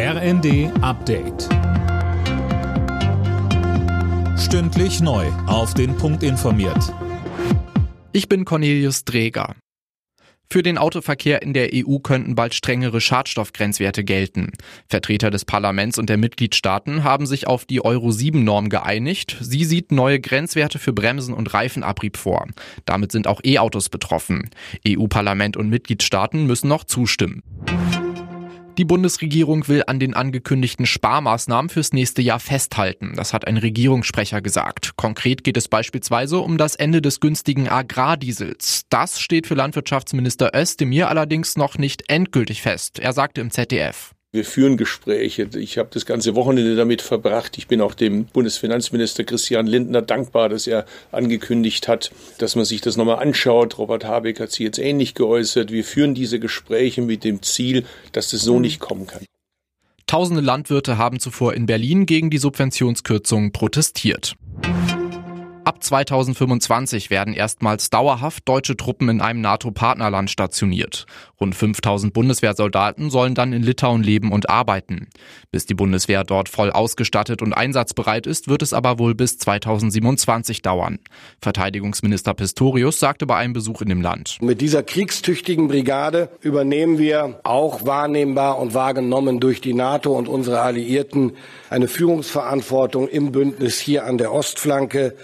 RND Update. Stündlich neu. Auf den Punkt informiert. Ich bin Cornelius Dreger. Für den Autoverkehr in der EU könnten bald strengere Schadstoffgrenzwerte gelten. Vertreter des Parlaments und der Mitgliedstaaten haben sich auf die Euro 7 Norm geeinigt. Sie sieht neue Grenzwerte für Bremsen und Reifenabrieb vor. Damit sind auch E-Autos betroffen. EU-Parlament und Mitgliedstaaten müssen noch zustimmen. Die Bundesregierung will an den angekündigten Sparmaßnahmen fürs nächste Jahr festhalten. Das hat ein Regierungssprecher gesagt. Konkret geht es beispielsweise um das Ende des günstigen Agrardiesels. Das steht für Landwirtschaftsminister Özdemir allerdings noch nicht endgültig fest. Er sagte im ZDF. Wir führen Gespräche. Ich habe das ganze Wochenende damit verbracht. Ich bin auch dem Bundesfinanzminister Christian Lindner dankbar, dass er angekündigt hat, dass man sich das nochmal anschaut. Robert Habeck hat sich jetzt ähnlich geäußert. Wir führen diese Gespräche mit dem Ziel, dass das so mhm. nicht kommen kann. Tausende Landwirte haben zuvor in Berlin gegen die Subventionskürzungen protestiert. Ab 2025 werden erstmals dauerhaft deutsche Truppen in einem NATO-Partnerland stationiert. Rund 5000 Bundeswehrsoldaten sollen dann in Litauen leben und arbeiten. Bis die Bundeswehr dort voll ausgestattet und einsatzbereit ist, wird es aber wohl bis 2027 dauern. Verteidigungsminister Pistorius sagte bei einem Besuch in dem Land. Mit dieser kriegstüchtigen Brigade übernehmen wir auch wahrnehmbar und wahrgenommen durch die NATO und unsere Alliierten eine Führungsverantwortung im Bündnis hier an der Ostflanke.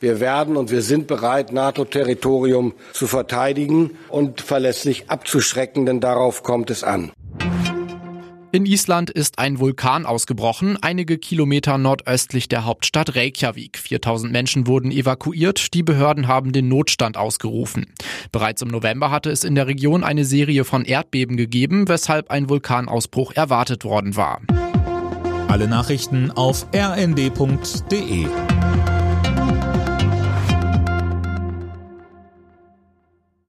Wir werden und wir sind bereit, NATO-Territorium zu verteidigen und verlässlich abzuschrecken, denn darauf kommt es an. In Island ist ein Vulkan ausgebrochen, einige Kilometer nordöstlich der Hauptstadt Reykjavik. 4000 Menschen wurden evakuiert, die Behörden haben den Notstand ausgerufen. Bereits im November hatte es in der Region eine Serie von Erdbeben gegeben, weshalb ein Vulkanausbruch erwartet worden war. Alle Nachrichten auf rnd.de